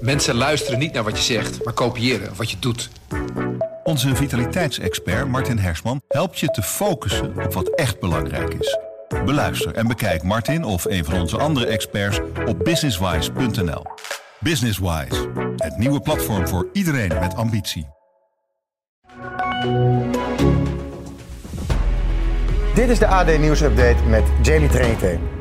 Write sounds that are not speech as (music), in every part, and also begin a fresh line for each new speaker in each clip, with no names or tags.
Mensen luisteren niet naar wat je zegt, maar kopiëren wat je doet.
Onze vitaliteitsexpert Martin Hersman helpt je te focussen op wat echt belangrijk is. Beluister en bekijk Martin of een van onze andere experts op businesswise.nl. Businesswise, het nieuwe platform voor iedereen met ambitie.
Dit is de AD Nieuws Update met Jamie Trainte.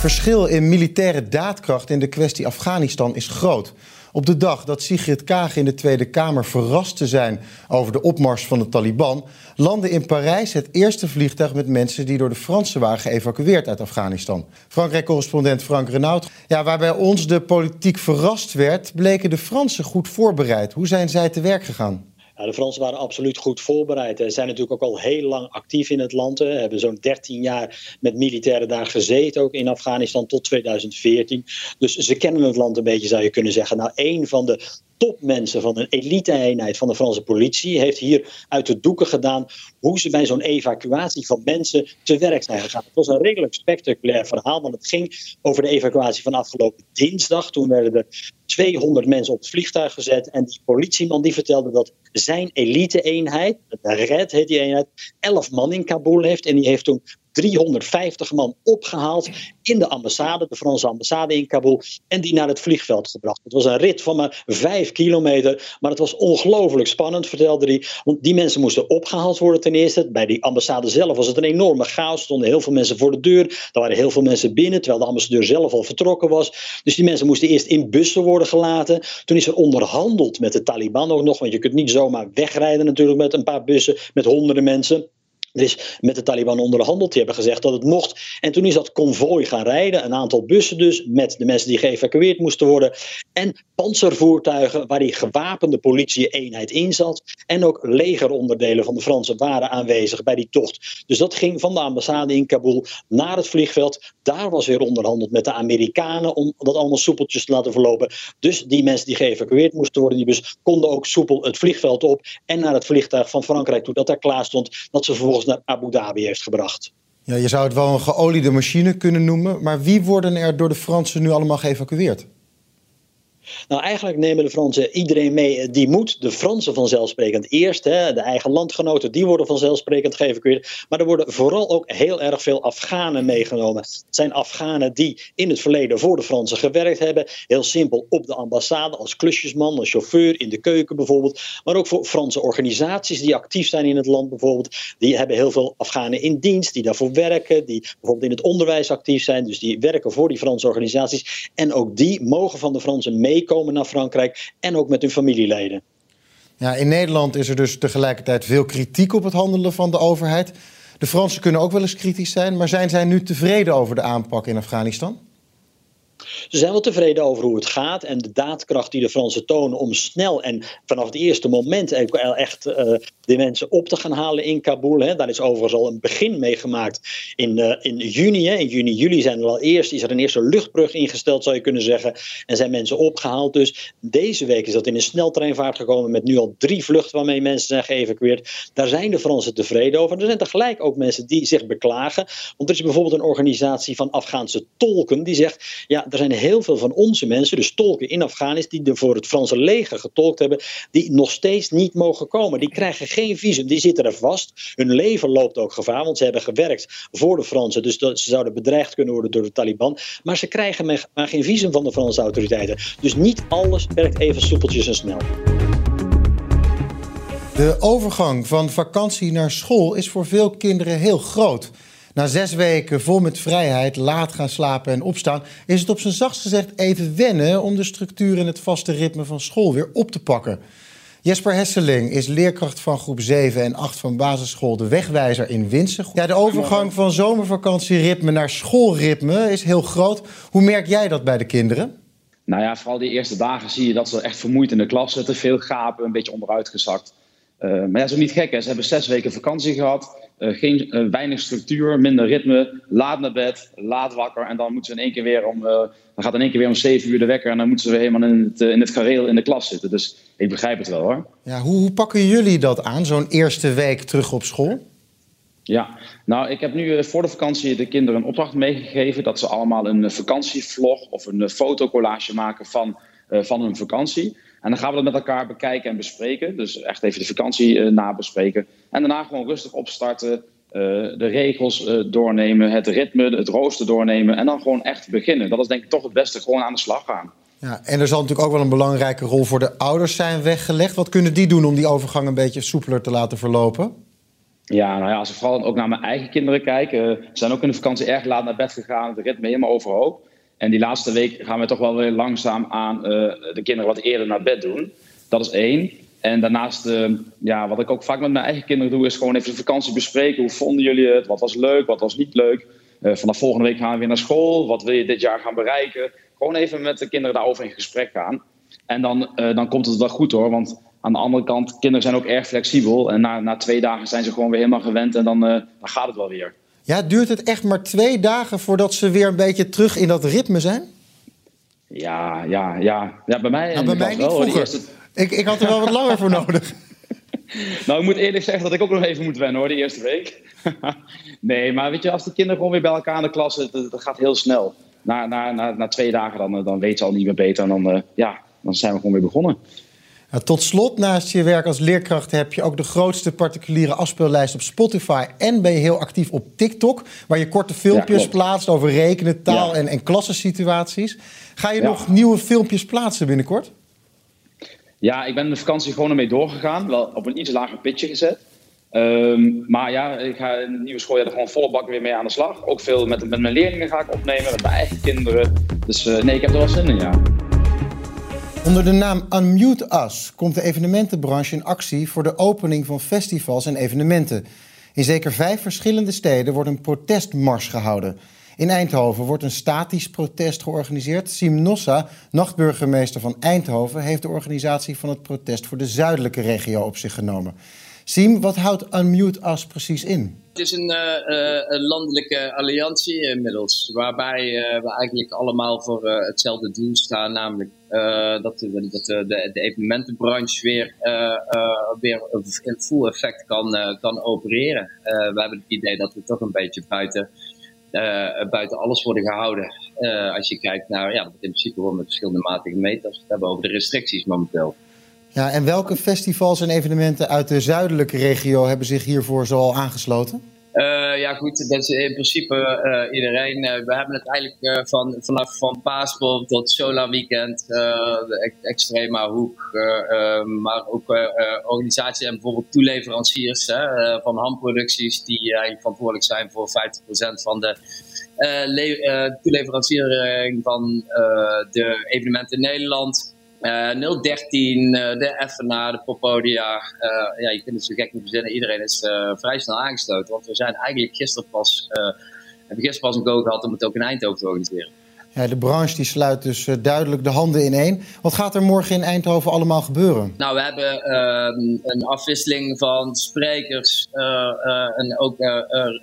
Verschil in militaire daadkracht in de kwestie Afghanistan is groot. Op de dag dat Sigrid Kaag in de Tweede Kamer verrast te zijn over de opmars van de Taliban, landde in Parijs het eerste vliegtuig met mensen die door de Fransen waren geëvacueerd uit Afghanistan. Frankrijk-correspondent Frank Renaud. Ja, waar bij ons de politiek verrast werd, bleken de Fransen goed voorbereid. Hoe zijn zij te werk gegaan?
De Fransen waren absoluut goed voorbereid. Ze zijn natuurlijk ook al heel lang actief in het land. Ze hebben zo'n 13 jaar met militairen daar gezeten, ook in Afghanistan tot 2014. Dus ze kennen het land een beetje, zou je kunnen zeggen. Nou, een van de topmensen van een elite-eenheid van de Franse politie heeft hier uit de doeken gedaan hoe ze bij zo'n evacuatie van mensen te werk zijn gegaan. Het was een redelijk spectaculair verhaal, want het ging over de evacuatie van afgelopen dinsdag. Toen werden er 200 mensen op het vliegtuig gezet en die politieman die vertelde dat zijn elite-eenheid, de RED heet die eenheid, 11 man in Kabul heeft en die heeft toen 350 man opgehaald in de ambassade, de Franse ambassade in Kabul, en die naar het vliegveld gebracht. Het was een rit van maar vijf kilometer, maar het was ongelooflijk spannend, vertelde hij. Want die mensen moesten opgehaald worden ten eerste. Bij die ambassade zelf was het een enorme chaos. Stonden heel veel mensen voor de deur. Er waren heel veel mensen binnen, terwijl de ambassadeur zelf al vertrokken was. Dus die mensen moesten eerst in bussen worden gelaten. Toen is er onderhandeld met de Taliban ook nog, want je kunt niet zomaar wegrijden natuurlijk met een paar bussen met honderden mensen. Er is met de Taliban onderhandeld. Die hebben gezegd dat het mocht. En toen is dat konvooi gaan rijden. Een aantal bussen dus. Met de mensen die geëvacueerd moesten worden. En panzervoertuigen waar die gewapende politie-eenheid in zat. En ook legeronderdelen van de Fransen waren aanwezig bij die tocht. Dus dat ging van de ambassade in Kabul naar het vliegveld. Daar was weer onderhandeld met de Amerikanen. Om dat allemaal soepeltjes te laten verlopen. Dus die mensen die geëvacueerd moesten worden. Die bus konden ook soepel het vliegveld op. En naar het vliegtuig van Frankrijk toe dat daar klaar stond. Dat ze vervolgens naar Abu Dhabi heeft gebracht.
Ja, je zou het wel een geoliede machine kunnen noemen. Maar wie worden er door de Fransen nu allemaal geëvacueerd?
Nou, eigenlijk nemen de Fransen iedereen mee die moet. De Fransen vanzelfsprekend eerst. Hè, de eigen landgenoten, die worden vanzelfsprekend geëvacueerd. Maar er worden vooral ook heel erg veel Afghanen meegenomen. Het zijn Afghanen die in het verleden voor de Fransen gewerkt hebben. Heel simpel op de ambassade, als klusjesman, als chauffeur, in de keuken bijvoorbeeld. Maar ook voor Franse organisaties die actief zijn in het land bijvoorbeeld. Die hebben heel veel Afghanen in dienst, die daarvoor werken. Die bijvoorbeeld in het onderwijs actief zijn. Dus die werken voor die Franse organisaties. En ook die mogen van de Fransen mee komen naar Frankrijk en ook met hun familieleden.
Ja, in Nederland is er dus tegelijkertijd veel kritiek op het handelen van de overheid. De Fransen kunnen ook wel eens kritisch zijn, maar zijn zij nu tevreden over de aanpak in Afghanistan?
Ze zijn wel tevreden over hoe het gaat en de daadkracht die de Fransen tonen om snel en vanaf het eerste moment echt uh, de mensen op te gaan halen in Kabul. Hè. Daar is overigens al een begin mee gemaakt in, uh, in juni. Hè. In juni, juli zijn er al eerst, is er een eerste luchtbrug ingesteld, zou je kunnen zeggen. En zijn mensen opgehaald. Dus deze week is dat in een sneltreinvaart gekomen met nu al drie vluchten waarmee mensen zijn geëvacueerd. Daar zijn de Fransen tevreden over. Er zijn tegelijk ook mensen die zich beklagen. Want er is bijvoorbeeld een organisatie van Afghaanse tolken die zegt, ja, zijn heel veel van onze mensen, dus tolken in Afghanistan, die voor het Franse leger getolkt hebben, die nog steeds niet mogen komen. Die krijgen geen visum, die zitten er vast. Hun leven loopt ook gevaar, want ze hebben gewerkt voor de Fransen, dus ze zouden bedreigd kunnen worden door de Taliban. Maar ze krijgen maar geen visum van de Franse autoriteiten. Dus niet alles werkt even soepeltjes en snel.
De overgang van vakantie naar school is voor veel kinderen heel groot. Na zes weken vol met vrijheid, laat gaan slapen en opstaan, is het op zijn zachtst gezegd even wennen om de structuur en het vaste ritme van school weer op te pakken. Jesper Hesseling is leerkracht van groep 7 en 8 van basisschool De Wegwijzer in Winsen. Ja, de overgang van zomervakantieritme naar schoolritme is heel groot. Hoe merk jij dat bij de kinderen?
Nou ja, vooral die eerste dagen zie je dat ze echt vermoeid in de klas zitten. Veel gapen, een beetje onderuitgezakt. Uh, maar dat is ook niet gek. Hè. Ze hebben zes weken vakantie gehad. Uh, geen, uh, weinig structuur, minder ritme. Laat naar bed, laat wakker. En dan moeten ze in één keer weer om. dan gaat in één keer weer om zeven uur de wekker. En dan moeten ze weer helemaal in het, in het gareel in de klas zitten. Dus ik begrijp het wel hoor.
Ja, hoe, hoe pakken jullie dat aan, zo'n eerste week terug op school?
Ja, nou, ik heb nu voor de vakantie de kinderen een opdracht meegegeven dat ze allemaal een vakantievlog of een fotocollage maken van, van hun vakantie. En dan gaan we dat met elkaar bekijken en bespreken. Dus echt even de vakantie uh, nabespreken. En daarna gewoon rustig opstarten. Uh, de regels uh, doornemen, het ritme, het rooster doornemen. En dan gewoon echt beginnen. Dat is denk ik toch het beste. Gewoon aan de slag gaan.
Ja, en er zal natuurlijk ook wel een belangrijke rol voor de ouders zijn weggelegd. Wat kunnen die doen om die overgang een beetje soepeler te laten verlopen?
Ja, nou ja, als ik vooral ook naar mijn eigen kinderen kijk. Ze zijn ook in de vakantie erg laat naar bed gegaan. Het ritme helemaal overhoop. En die laatste week gaan we toch wel weer langzaam aan uh, de kinderen wat eerder naar bed doen. Dat is één. En daarnaast, uh, ja, wat ik ook vaak met mijn eigen kinderen doe, is gewoon even de vakantie bespreken. Hoe vonden jullie het? Wat was leuk? Wat was niet leuk? Uh, vanaf volgende week gaan we weer naar school. Wat wil je dit jaar gaan bereiken? Gewoon even met de kinderen daarover in gesprek gaan. En dan, dan komt het wel goed hoor. Want aan de andere kant, kinderen zijn ook erg flexibel. En na, na twee dagen zijn ze gewoon weer helemaal gewend en dan, dan gaat het wel weer.
Ja, duurt het echt maar twee dagen voordat ze weer een beetje terug in dat ritme zijn?
Ja, ja, ja. ja bij mij,
nou, bij mij niet wel, vroeger. Eerste... Ik, ik had er wel wat langer voor (laughs) nodig.
nou, ik moet eerlijk zeggen dat ik ook nog even moet wennen hoor, de eerste week. (laughs) nee, maar weet je, als de kinderen gewoon weer bij elkaar in de klas zitten, dat gaat heel snel. Na, na, na, na twee dagen dan, dan weten ze al niet meer beter. En dan, uh, ja, dan zijn we gewoon weer begonnen.
Nou, tot slot, naast je werk als leerkracht heb je ook de grootste particuliere afspeellijst op Spotify. En ben je heel actief op TikTok, waar je korte filmpjes ja, plaatst over rekenen, taal en, en klassensituaties. Ga je nog nieuwe filmpjes plaatsen binnenkort?
Ja, ik ben de vakantie gewoon ermee doorgegaan. Wel op een iets lager pitje gezet. Um, maar ja, ik ga in het nieuwe schooljaar er gewoon volle bak weer mee aan de slag. Ook veel met, met mijn leerlingen ga ik opnemen, met mijn eigen kinderen. Dus uh, nee, ik heb er wel zin in, ja.
Onder de naam Unmute Us komt de evenementenbranche in actie voor de opening van festivals en evenementen. In zeker vijf verschillende steden wordt een protestmars gehouden. In Eindhoven wordt een statisch protest georganiseerd. Sim Nossa, nachtburgemeester van Eindhoven, heeft de organisatie van het protest voor de zuidelijke regio op zich genomen. Siem, wat houdt Unmute Us precies in?
Het is een, uh, een landelijke alliantie inmiddels, waarbij we eigenlijk allemaal voor hetzelfde doel staan, namelijk dat, de, dat de, de, evenementenbranche weer, weer in full effect kan, kan opereren. we hebben het idee dat we toch een beetje buiten, buiten alles worden gehouden. als je kijkt naar, ja, in principe gewoon met verschillende matige meters het hebben over de restricties momenteel.
Ja, en welke festivals en evenementen uit de zuidelijke regio hebben zich hiervoor zoal aangesloten?
Uh, ja, goed, dat in principe uh, iedereen. Uh, we hebben het eigenlijk van, vanaf van Paasbom tot Solar Weekend, de Extrema Hoek, maar ook organisaties en bijvoorbeeld toeleveranciers hè, van handproducties die eigenlijk verantwoordelijk zijn voor 50% van de toeleveranciering van de evenementen in Nederland. Uh, 013, uh, de FNA, de Popodia. Uh, ja, je kunt het zo gek niet verzinnen. Iedereen is uh, vrij snel aangesloten. Want we zijn eigenlijk gisteren pas, hebben gisteren pas een go gehad om het ook in Eindhoven te organiseren.
Ja, de branche die sluit dus duidelijk de handen ineen. Wat gaat er morgen in Eindhoven allemaal gebeuren?
Nou, we hebben een afwisseling van sprekers en ook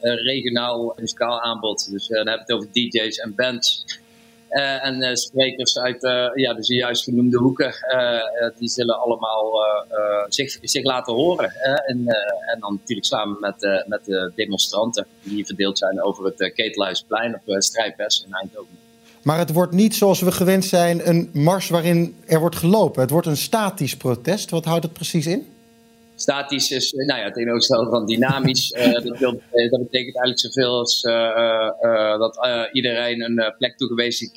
regionaal muzikaal aanbod. Dus dan hebben we het over DJ's en bands. Uh, en uh, sprekers uit uh, ja, de zojuist genoemde hoeken, die zullen allemaal zich, zich laten horen. en, en dan natuurlijk samen met, met de demonstranten, die verdeeld zijn over het Ketelhuisplein op Strijdpers in Eindhoven.
Maar het wordt niet zoals we gewend zijn een mars waarin er wordt gelopen. Het wordt een statisch protest. Wat houdt het precies in?
Statisch is, eh, nou ja, het tegenovergestelde van dynamisch. uh, (laughs) dat, wil, eh, dat, betekent eigenlijk zoveel als uh, dat iedereen een plek toegewezen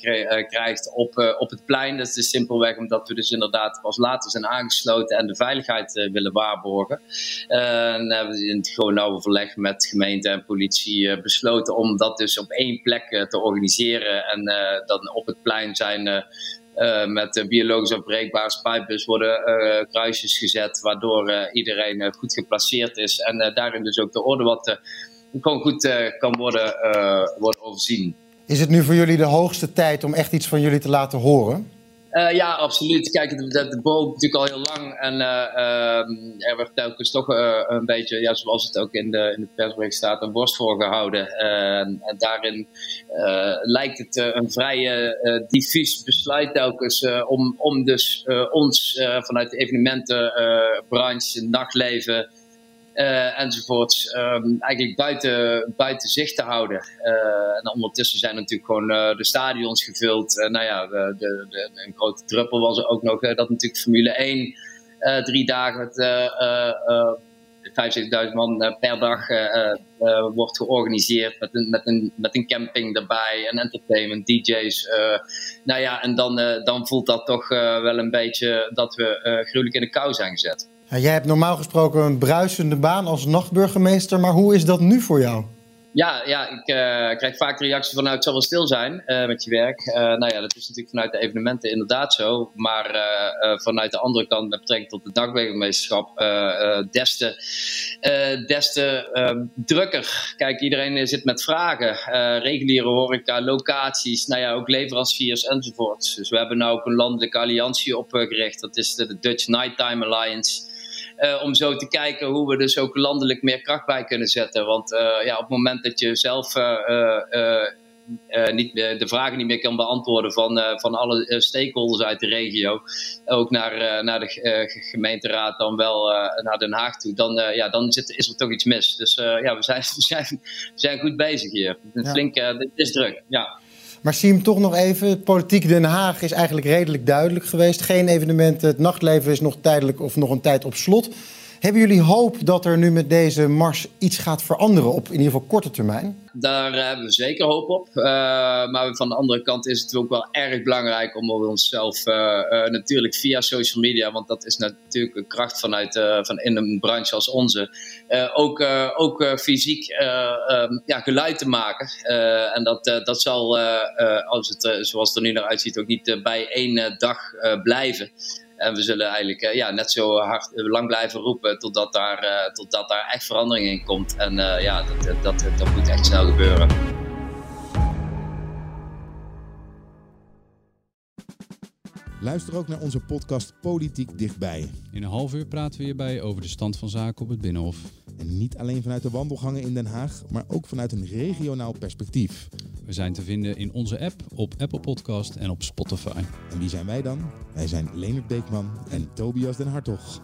krijgt op, op het plein. Dat is simpelweg omdat we dus inderdaad pas later zijn aangesloten en de veiligheid willen waarborgen. en hebben we in het gewoon nauw overleg met gemeente en politie besloten om dat dus op één plek te organiseren. En dan op het plein zijn met biologisch afbreekbare spuitbus worden uh, kruisjes gezet, waardoor iedereen goed geplaceerd is en daarin dus ook de orde wat gewoon goed kan worden, worden overzien.
Is het nu voor jullie de hoogste tijd om echt iets van jullie te laten horen?
Uh, ja, absoluut. Kijk, de, de, de natuurlijk al heel lang. En uh, um, er werd telkens toch uh, een beetje, ja, zoals het ook in de, in persbericht staat, een borst voor gehouden. en daarin lijkt het een vrij diffuus besluit telkens om, om dus ons vanuit de evenementenbranche, nachtleven, enzovoorts, ehm, eigenlijk buiten, zicht te houden. en ondertussen zijn natuurlijk gewoon de stadions gevuld. nou ja, de, de, een grote druppel was er ook nog dat natuurlijk Formule 1 drie dagen met 75.000 man eh, per dag eh, eh, wordt georganiseerd met een, met, een, met een camping erbij en entertainment, DJ's. nou ja, en dan, dan voelt dat toch wel een beetje dat we gruwelijk in de kou zijn gezet.
Jij hebt normaal gesproken een bruisende baan als nachtburgemeester, maar hoe is dat nu voor jou?
Ja, ja ik uh, krijg vaak reacties van nou, het zal wel stil zijn uh, met je werk. Uh, nou ja, dat is natuurlijk vanuit de evenementen inderdaad zo. Maar vanuit de andere kant, met betrekking tot de dagburgemeesterschap, des te, drukker. Kijk, iedereen zit met vragen. reguliere horeca, locaties, nou ja, ook leveranciers enzovoort. Dus we hebben nu ook een landelijke alliantie opgericht. Dat is de Dutch Nighttime Alliance. Uh, om zo te kijken hoe we dus ook landelijk meer kracht bij kunnen zetten. Want uh, ja, op het moment dat je zelf uh, niet meer, de vragen niet meer kan beantwoorden van, van alle stakeholders uit de regio, ook naar, naar de gemeenteraad, dan wel naar Den Haag toe, dan, ja, dan zit, is er toch iets mis. Dus ja, we zijn, (laughs) we zijn, we zijn goed bezig hier. Ja. Flink, het is druk, ja.
Maar zie hem toch nog even. Politiek Den Haag is eigenlijk redelijk duidelijk geweest. Geen evenementen. Het nachtleven is nog tijdelijk of nog een tijd op slot. Hebben jullie hoop dat er nu met deze mars iets gaat veranderen op in ieder geval korte termijn?
Daar hebben we zeker hoop op. Uh, maar van de andere kant is het ook wel erg belangrijk om onszelf uh, uh, natuurlijk via social media, want dat is natuurlijk een kracht vanuit van in een branche als onze, ook, ook fysiek um, ja, geluid te maken. en dat, dat zal, als het zoals het er nu naar uitziet, ook niet bij één dag blijven. En we zullen eigenlijk uh, ja, net zo hard uh, lang blijven roepen totdat daar, uh, totdat daar echt verandering in komt. En ja, dat, dat, dat moet echt snel gebeuren.
Luister ook naar onze podcast Politiek Dichtbij.
In een half uur praten we hierbij over de stand van zaken op het Binnenhof.
En niet alleen vanuit de wandelgangen in Den Haag, maar ook vanuit een regionaal perspectief.
We zijn te vinden in onze app, op Apple Podcast en op Spotify.
En wie zijn wij dan? Wij zijn Leonard Beekman en Tobias den Hartog.